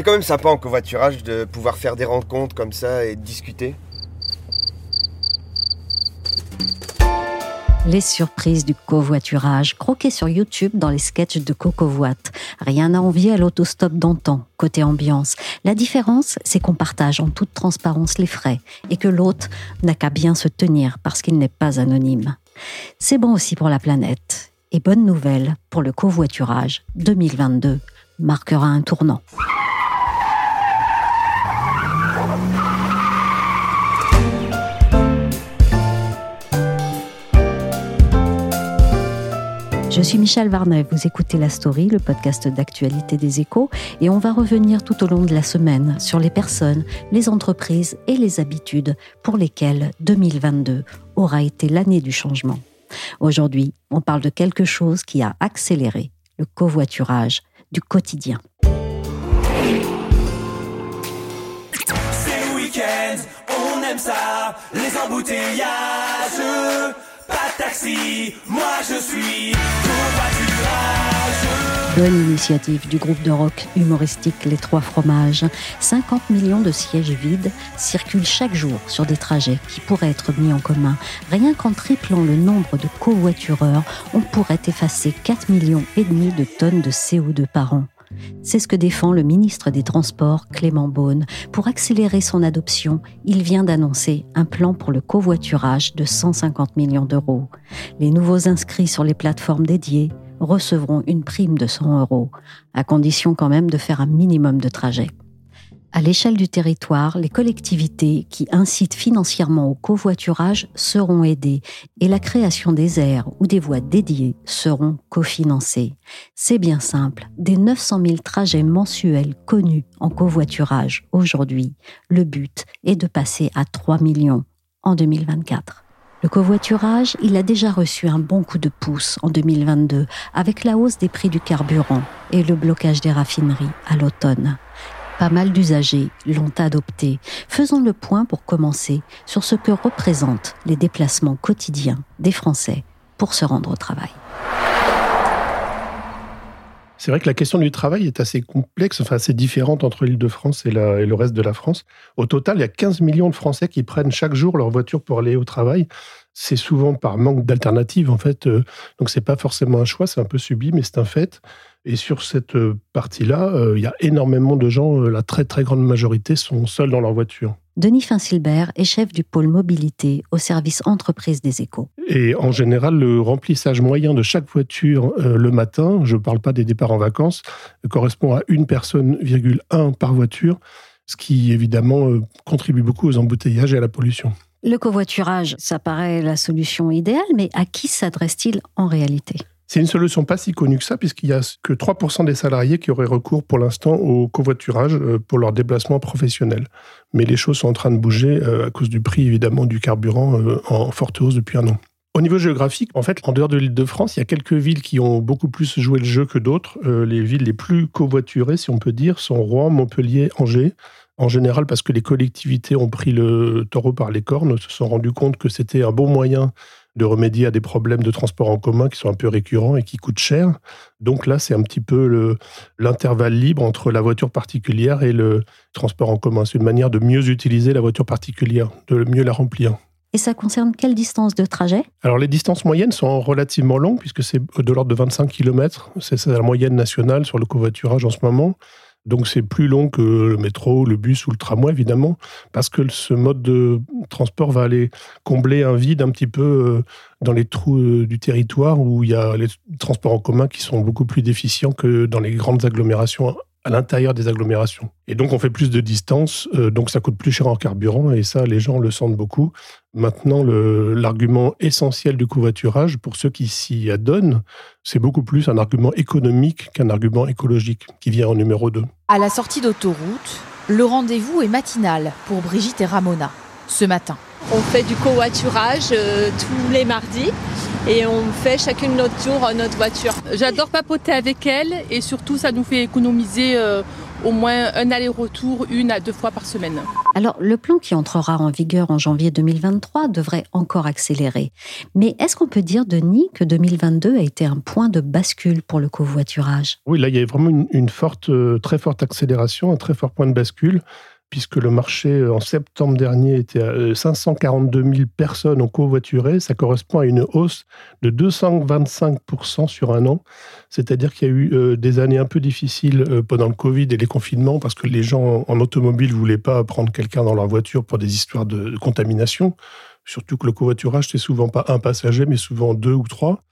C'est quand même sympa en covoiturage de pouvoir faire des rencontres comme ça et discuter. Les surprises du covoiturage, croquées sur YouTube dans les sketchs de Cocovoit. Rien à envier à l'autostop d'antan, côté ambiance. La différence, c'est qu'on partage en toute transparence les frais et que l'autre n'a qu'à bien se tenir parce qu'il n'est pas anonyme. C'est bon aussi pour la planète. Et bonne nouvelle pour le covoiturage 2022 marquera un tournant. Je suis Michel Varnet, vous écoutez La Story, le podcast d'actualité des échos, et on va revenir tout au long de la semaine sur les personnes, les entreprises et les habitudes pour lesquelles 2022 aura été l'année du changement. Aujourd'hui, on parle de quelque chose qui a accéléré le covoiturage du quotidien. Pas. Bonne initiative du groupe de rock humoristique Les Trois Fromages. 50 millions de sièges vides circulent chaque jour sur des trajets qui pourraient être mis en commun. Rien qu'en triplant le nombre de covoitureurs, on pourrait effacer 4 millions et demi de tonnes de CO2 par an. C'est ce que défend le ministre des Transports, Clément Beaune. Pour accélérer son adoption, il vient d'annoncer un plan pour le covoiturage de 150 millions d'euros. Les nouveaux inscrits sur les plateformes dédiées recevront une prime de 100 euros, à condition quand même de faire un minimum de trajets. À l'échelle du territoire, les collectivités qui incitent financièrement au covoiturage seront aidées et la création des aires ou des voies dédiées seront cofinancées. C'est bien simple, des 900 000 trajets mensuels connus en covoiturage aujourd'hui, le but est de passer à 3 millions en 2024. Le covoiturage, il a déjà reçu un bon coup de pouce en 2022 avec la hausse des prix du carburant et le blocage des raffineries à l'automne. Pas mal d'usagers l'ont adopté. Faisons le point pour commencer sur ce que représentent les déplacements quotidiens des Français pour se rendre au travail. C'est vrai que la question du travail est assez complexe, enfin assez différente entre l'Île-de-France et, et, le reste de la France. Au total, il y a 15 millions de Français qui prennent chaque jour leur voiture pour aller au travail. C'est souvent par manque d'alternatives, en fait. euh, Donc, c'est pas forcément un choix, c'est un peu subi, mais c'est un fait. Et sur cette euh, partie-là, euh, il y a énormément de gens, euh, la très très grande majorité sont seuls dans leur voiture. Denis Finsilbert est chef du pôle mobilité au service entreprise des échos. Et en général, le remplissage moyen de chaque voiture euh, le matin, je ne parle pas des départs en vacances, correspond à une personne, virgule un par voiture, ce qui évidemment contribue beaucoup aux embouteillages et à la pollution. Le covoiturage, ça paraît la solution idéale, mais à qui s'adresse-t-il en réalité? C'est une solution pas si connue que ça, puisqu'il n'y a que 3% des salariés qui auraient recours pour l'instant au covoiturage euh, pour leur déplacement professionnel. Mais les choses sont en train de bouger euh, à cause du prix, évidemment, du carburant euh, en forte hausse depuis un an. Au niveau géographique, en fait, en dehors de l'île de France, il y a quelques villes qui ont beaucoup plus joué le jeu que d'autres. Les villes les plus covoiturées, si on peut dire, sont Rouen, Montpellier, Angers. En général, parce que les collectivités ont pris le taureau par les cornes, se sont rendus compte que c'était un bon moyen de remédier à des problèmes de transport en commun qui sont un peu récurrents et qui coûtent cher. Donc là, c'est un petit peu le- l'intervalle libre entre la voiture particulière et le transport en commun. C'est une manière de mieux utiliser la voiture particulière, de mieux la remplir. Et ça concerne quelle distance de trajet? Alors les distances moyennes sont relativement longues puisque c'est de l'ordre de 25 km. C'est la moyenne nationale sur le covoiturage en ce moment. Donc c'est plus long que le métro, le bus ou le tramway évidemment parce que ce mode de transport va aller combler un vide un petit peu euh, dans les trous euh, du territoire où il y a les transports en commun qui sont beaucoup plus déficients que dans les grandes agglomérations à l'intérieur des agglomérations. Et donc, on fait plus de distance, euh, donc ça coûte plus cher en carburant, et ça, les gens le sentent beaucoup. Maintenant, l'argument essentiel du covoiturage, pour ceux qui s'y adonnent, c'est beaucoup plus un argument économique qu'un argument écologique, qui vient en numéro 2. À la sortie d'autoroute, le rendez-vous est matinal pour Brigitte et Ramona, ce matin. On fait du covoiturage euh, tous les mardis et on fait chacune notre tour notre voiture. J'adore papoter avec elle et surtout ça nous fait économiser euh, au moins un aller-retour une à deux fois par semaine. Alors le plan qui entrera en vigueur en janvier 2023 devrait encore accélérer. Mais est-ce qu'on peut dire, Denis, que 2022 a été un point de bascule pour le covoiturage? Oui, là il y a vraiment une, une forte, euh, très forte accélération, un très fort point de bascule puisque le marché euh, en septembre dernier était à 542 euh, 000 personnes ont covoituré. Ça correspond à une hausse de 225% sur un an. C'est-à-dire qu'il y a eu euh, des années un peu difficiles pendant le Covid et les confinements parce que les gens en automobile ne voulaient pas prendre quelqu'un dans leur voiture pour des histoires de contamination. Surtout que le covoiturage, c'est souvent pas un passager, mais souvent deux ou trois.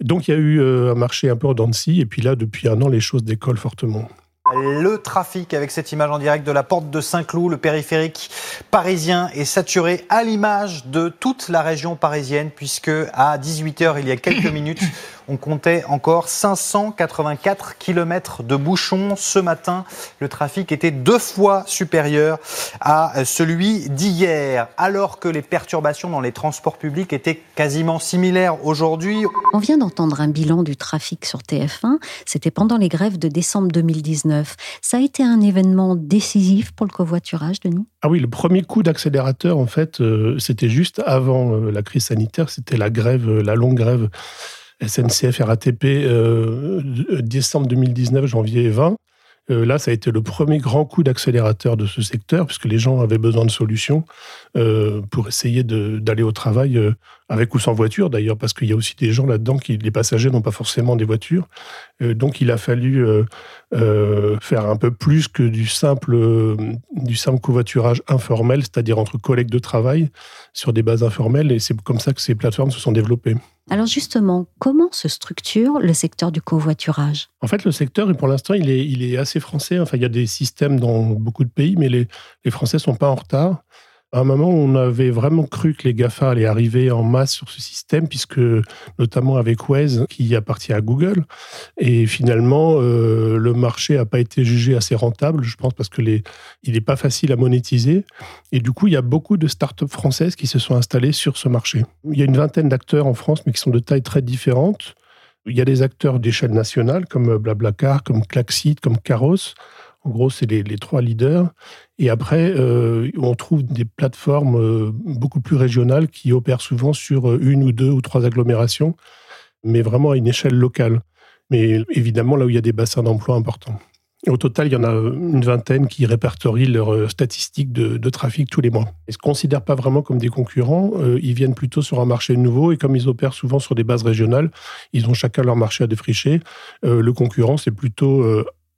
Donc il y a eu un marché un peu en dents et puis là, depuis un an, les choses décollent fortement. Le trafic avec cette image en direct de la porte de Saint-Cloud, le périphérique parisien est saturé à l'image de toute la région parisienne puisque à 18h il y a quelques minutes, on comptait encore 584 km de bouchons ce matin. Le trafic était deux fois supérieur à celui d'hier, alors que les perturbations dans les transports publics étaient quasiment similaires aujourd'hui. On vient d'entendre un bilan du trafic sur TF1. C'était pendant les grèves de décembre 2019. Ça a été un événement décisif pour le covoiturage, Denis? Ah oui, le premier coup d'accélérateur, en fait, euh, c'était juste avant euh, la crise sanitaire. C'était la grève, euh, la longue grève SNCF RATP décembre 2019, janvier 20. Euh, là, ça a été le premier grand coup d'accélérateur de ce secteur, puisque les gens avaient besoin de solutions pour essayer d'aller au travail avec ou sans voiture, d'ailleurs, parce qu'il y a aussi des gens là-dedans qui, les passagers, n'ont pas forcément des voitures. donc, il a fallu faire un peu plus que du simple, du simple covoiturage informel, c'est-à-dire entre collègues de travail sur des bases informelles, et c'est comme ça que ces plateformes se sont développées. Alors justement, comment se structure le secteur du covoiturage? En fait, le secteur, pour l'instant, il est, il est assez français. Enfin, il y a des systèmes dans beaucoup de pays, mais les, les Français sont pas en retard. À un moment, on avait vraiment cru que les GAFA allaient arriver en masse sur ce système, puisque notamment avec Waze, qui appartient à Google. Et finalement, euh, le marché n'a pas été jugé assez rentable, je pense, parce que il n'est pas facile à monétiser. Et du coup, il y a beaucoup de startups françaises qui se sont installées sur ce marché. Il y a une vingtaine d'acteurs en France, mais qui sont de tailles très différentes. Il y a des acteurs d'échelle nationale, comme Blablacar, comme Klaxit, comme Caros. En gros, c'est les, trois leaders. Et après, euh, on trouve des plateformes euh, beaucoup plus régionales qui opèrent souvent sur euh, une ou deux ou trois agglomérations, mais vraiment à une échelle locale. Mais évidemment, là où il y a des bassins d'emploi importants. au total, il y en a une vingtaine qui répertorient leurs statistiques de, trafic tous les mois. Ils ne se considèrent pas vraiment comme des concurrents, ils viennent plutôt sur un marché nouveau et comme ils opèrent souvent sur des bases régionales, ils ont chacun leur marché à défricher. le concurrent, c'est plutôt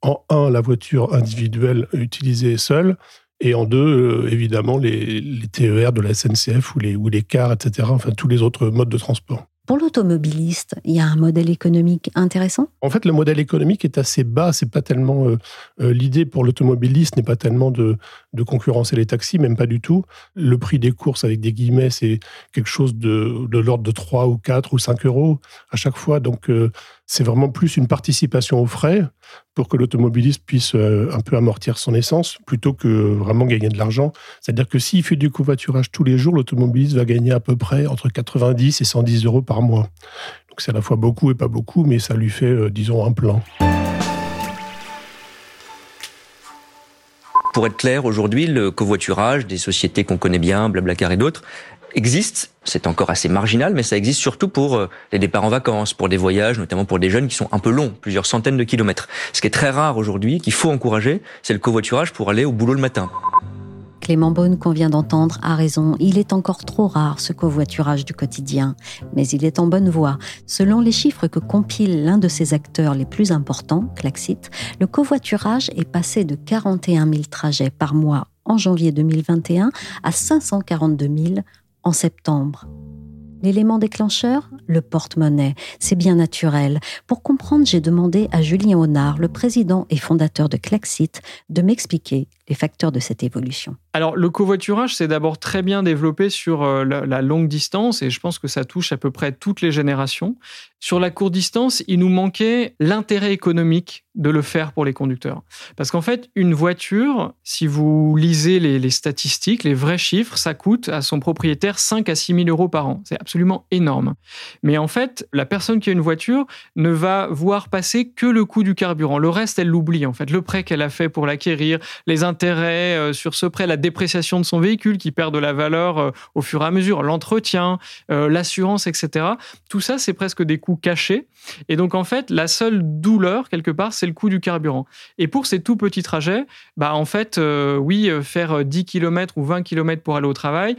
en un, la voiture individuelle utilisée seule, et en deux, euh, évidemment, les, TER de la SNCF ou les, ou les cars, etc., enfin tous les autres modes de transport. Pour l'automobiliste, il y a un modèle économique intéressant? En fait, le modèle économique est assez bas. C'est pas tellement euh, euh, l'idée pour l'automobiliste n'est pas tellement de, de, concurrencer les taxis, même pas du tout. Le prix des courses avec des guillemets, c'est quelque chose de, de l'ordre de 3 ou 4 ou 5 euros à chaque fois. Donc, c'est vraiment plus une participation aux frais pour que l'automobiliste puisse euh, un peu amortir son essence plutôt que vraiment gagner de l'argent. C'est-à-dire que s'il fait du covoiturage tous les jours, l'automobiliste va gagner à peu près entre 90 et 110 euros par mois. Donc c'est à la fois beaucoup et pas beaucoup, mais ça lui fait, euh, disons, un plan. Pour être clair, aujourd'hui, le covoiturage des sociétés qu'on connaît bien, Blablacar et d'autres, existe, c'est encore assez marginal, mais ça existe surtout pour euh, les départs en vacances, pour des voyages, notamment pour des jeunes qui sont un peu longs, plusieurs centaines de kilomètres. Ce qui est très rare aujourd'hui, qu'il faut encourager, c'est le covoiturage pour aller au boulot le matin. Clément Beaune qu'on vient d'entendre a raison. Il est encore trop rare ce covoiturage du quotidien, mais il est en bonne voie. Selon les chiffres que compile l'un de ses acteurs les plus importants, Klaxit, le covoiturage est passé de 41 000 trajets par mois en janvier 2021 à 542 000 en septembre. L'élément déclencheur Le porte-monnaie. C'est bien naturel. Pour comprendre, j'ai demandé à Julien Honard, le président et fondateur de Klaxit, de m'expliquer les facteurs de cette évolution. Alors, le covoiturage, c'est d'abord très bien développé sur euh, la, la, longue distance et je pense que ça touche à peu près toutes les générations. Sur la courte distance, il nous manquait l'intérêt économique de le faire pour les conducteurs. Parce qu'en fait, une voiture, si vous lisez les, les, statistiques, les vrais chiffres, ça coûte à son propriétaire 5 à 6 000 euros par an. C'est absolument énorme. Mais en fait, la personne qui a une voiture ne va voir passer que le coût du carburant. Le reste, elle l'oublie, en fait. Le prêt qu'elle a fait pour l'acquérir, les intérêts euh, sur ce prêt, la dépréciation de son véhicule qui perd de la valeur euh, au fur et à mesure, l'entretien, euh, l'assurance, etc. Tout ça, c'est presque des coûts cachés. Et donc, en fait, la seule douleur, quelque part, c'est le coût du carburant. Et pour ces tout petits trajets, bah, en fait, oui, faire 10 km ou 20 km pour aller au travail,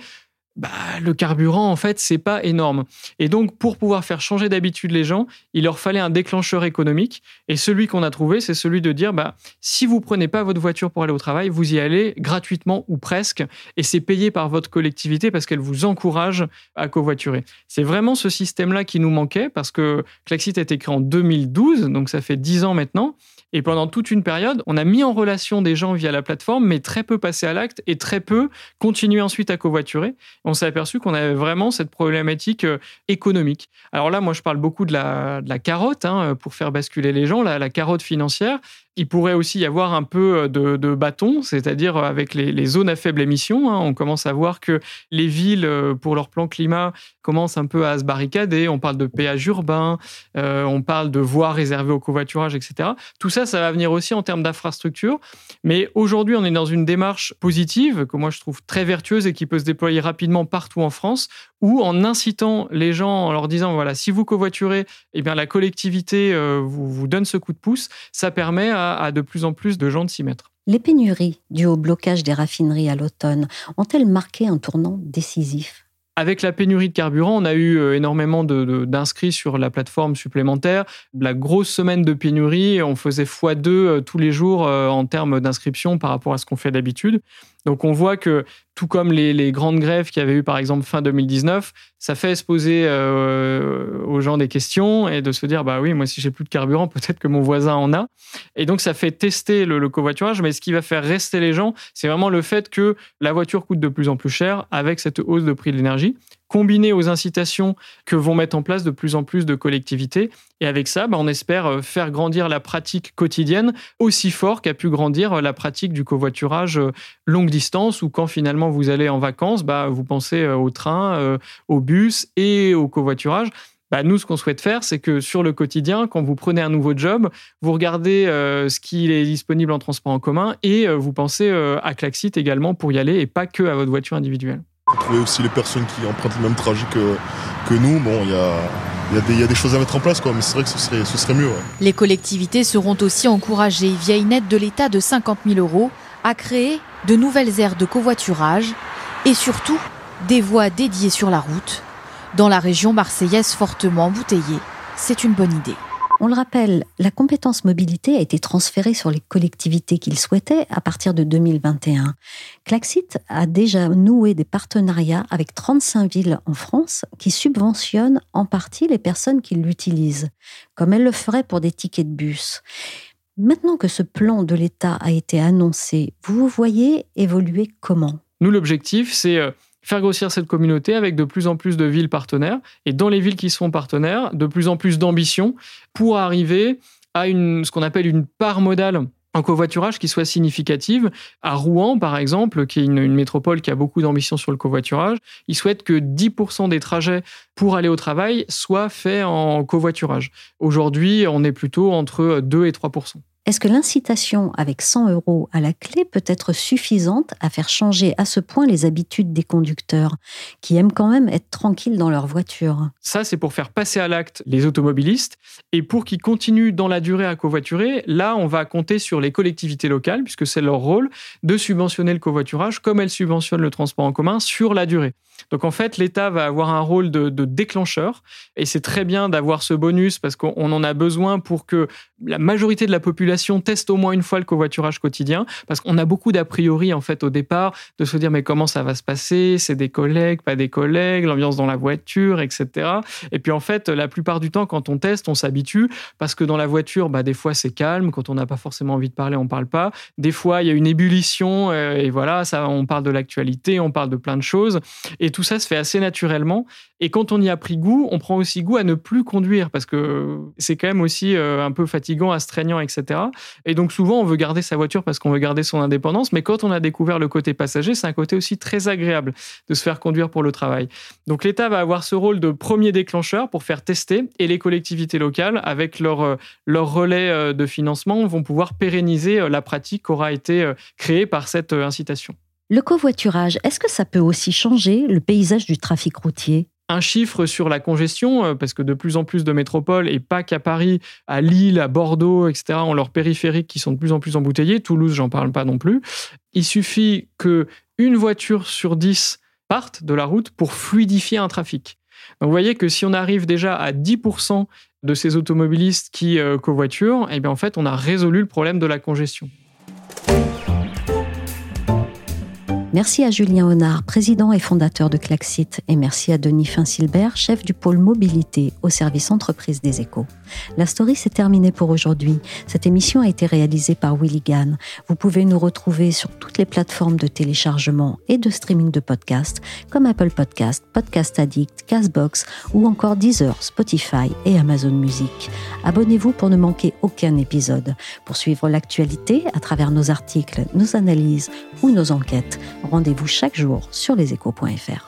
bah, le carburant, en fait, c'est pas énorme. Et donc, pour pouvoir faire changer d'habitude les gens, il leur fallait un déclencheur économique. Et celui qu'on a trouvé, c'est celui de dire, bah, si vous prenez pas votre voiture pour aller au travail, vous y allez gratuitement ou presque. Et c'est payé par votre collectivité parce qu'elle vous encourage à covoiturer. C'est vraiment ce système-là qui nous manquait parce que Klaxit a été créé en 2012, donc ça fait 10 ans maintenant. Et pendant toute une période, on a mis en relation des gens via la plateforme, mais très peu passé à l'acte et très peu continué ensuite à covoiturer. On s'est aperçu qu'on avait vraiment cette problématique euh, économique. Alors là, moi, je parle beaucoup de la, carotte hein, pour faire basculer les gens, la carotte financière. Il pourrait aussi y avoir un peu euh, de, bâton, c'est-à-dire euh, avec les, zones à faible émission. Hein, on commence à voir que les villes, euh, pour leur plan climat, commencent un peu à se barricader. On parle de péage urbain, on parle de voies réservées au covoiturage, etc. Tout ça, ça va venir aussi en termes d'infrastructure. Mais aujourd'hui, on est dans une démarche positive que moi je trouve très vertueuse et qui peut se déployer rapidement partout en France, où en incitant les gens, en leur disant voilà, si vous covoiturez, eh bien la collectivité vous, vous donne ce coup de pouce, ça permet à à de plus en plus de gens de s'y mettre. Les pénuries dues au blocage des raffineries à l'automne ont-elles marqué un tournant décisif? Avec la pénurie de carburant, on a eu euh, énormément d'inscrits sur la plateforme supplémentaire. La grosse semaine de pénurie, on faisait x2 euh, tous les jours euh, en termes d'inscription par rapport à ce qu'on fait d'habitude. Donc on voit que tout comme les, grandes grèves qu'il y avait eu par exemple fin 2019, ça fait se poser euh, aux gens des questions et de se dire bah oui moi si j'ai plus de carburant peut-être que mon voisin en a. Et donc ça fait tester le, le covoiturage. Mais ce qui va faire rester les gens c'est vraiment le fait que la voiture coûte de plus en plus cher avec cette hausse de prix de l'énergie combiné aux incitations que vont mettre en place de plus en plus de collectivités. Et avec ça, bah, on espère euh, faire grandir la pratique quotidienne aussi fort qu'a pu grandir euh, la pratique du covoiturage euh, longue distance, où quand finalement vous allez en vacances, bah, vous pensez au train, au bus et au covoiturage. Bah, nous, ce qu'on souhaite faire, c'est que sur le quotidien, quand vous prenez un nouveau job, vous regardez ce qui est disponible en transport en commun et vous pensez à Klaxit également pour y aller et pas que à votre voiture individuelle. Trouver aussi les personnes qui empruntent le même trajet que, que nous, bon, il y a, y, a des, choses à mettre en place, quoi, mais c'est vrai que ce serait, ce serait mieux. Les collectivités seront aussi encouragées via une aide de l'État de 50 000 euros à créer de nouvelles aires de covoiturage et surtout des voies dédiées sur la route dans la région marseillaise fortement embouteillée. C'est une bonne idée. On le rappelle, la compétence mobilité a été transférée sur les collectivités qu'il souhaitait à partir de 2021. Klaxit a déjà noué des partenariats avec 35 villes en France qui subventionnent en partie les personnes qui l'utilisent, comme elle le ferait pour des tickets de bus. Maintenant que ce plan de l'État a été annoncé, vous vous voyez évoluer comment? Nous, l'objectif, c'est euh, faire grossir cette communauté avec de plus en plus de villes partenaires et dans les villes qui sont partenaires, de plus en plus d'ambition pour arriver à une, ce qu'on appelle une part modale en covoiturage qui soit significative. À Rouen, par exemple, qui est une, une métropole qui a beaucoup d'ambition sur le covoiturage, ils souhaitent que 10% des trajets pour aller au travail soient faits en covoiturage. Aujourd'hui, on est plutôt entre 2 et 3%. Est-ce que l'incitation avec 100 euros à la clé peut être suffisante à faire changer à ce point les habitudes des conducteurs qui aiment quand même être tranquilles dans leur voiture? Ça, c'est pour faire passer à l'acte les automobilistes et pour qu'ils continuent dans la durée à covoiturer. Là, on va compter sur les collectivités locales, puisque c'est leur rôle, de subventionner le covoiturage comme elles subventionnent le transport en commun sur la durée. Donc en fait, l'État va avoir un rôle de, de déclencheur et c'est très bien d'avoir ce bonus parce qu'on en a besoin pour que la majorité de la population population teste au moins une fois le covoiturage quotidien, parce qu'on a beaucoup d'a priori en fait au départ de se dire mais comment ça va se passer, c'est des collègues, pas des collègues, l'ambiance dans la voiture, etc. Et puis en fait, la plupart du temps, quand on teste, on s'habitue parce que dans la voiture, bah, des fois c'est calme, quand on n'a pas forcément envie de parler, on parle pas. Des fois, il y a une ébullition euh, et voilà, ça, on parle de l'actualité, on parle de plein de choses et tout ça se fait assez naturellement. Et quand on y a pris goût, on prend aussi goût à ne plus conduire parce que c'est quand même aussi euh, un peu fatigant, astreignant, etc. Et donc souvent, on veut garder sa voiture parce qu'on veut garder son indépendance, mais quand on a découvert le côté passager, c'est un côté aussi très agréable de se faire conduire pour le travail. Donc l'État va avoir ce rôle de premier déclencheur pour faire tester et les collectivités locales, avec leur, euh, leur relais euh, de financement, vont pouvoir pérenniser la pratique qui aura été créée par cette incitation. Le covoiturage, est-ce que ça peut aussi changer le paysage du trafic routier? Un chiffre sur la congestion, euh, parce que de plus en plus de métropoles, et pas qu'à Paris, à Lille, à Bordeaux, etc., ont leurs périphériques qui sont de plus en plus embouteillés. Toulouse, j'en parle pas non plus. Il suffit que une voiture sur dix parte de la route pour fluidifier un trafic. Donc vous voyez que si on arrive déjà à 10% de ces automobilistes qui euh, covoiturent, eh bien en fait on a résolu le problème de la congestion. Merci à Julien Honard, président et fondateur de Claxit, et merci à Denis Finsilbert, chef du pôle mobilité au service entreprise des échos. La story s'est terminée pour aujourd'hui. Cette émission a été réalisée par Willy Gann. Vous pouvez nous retrouver sur toutes les plateformes de téléchargement et de streaming de podcasts comme Apple Podcast, Podcast Addict, Castbox ou encore Deezer, Spotify et Amazon Music. Abonnez-vous pour ne manquer aucun épisode. Pour suivre l'actualité à travers nos articles, nos analyses ou nos enquêtes, rendez-vous chaque jour sur leséchos.fr.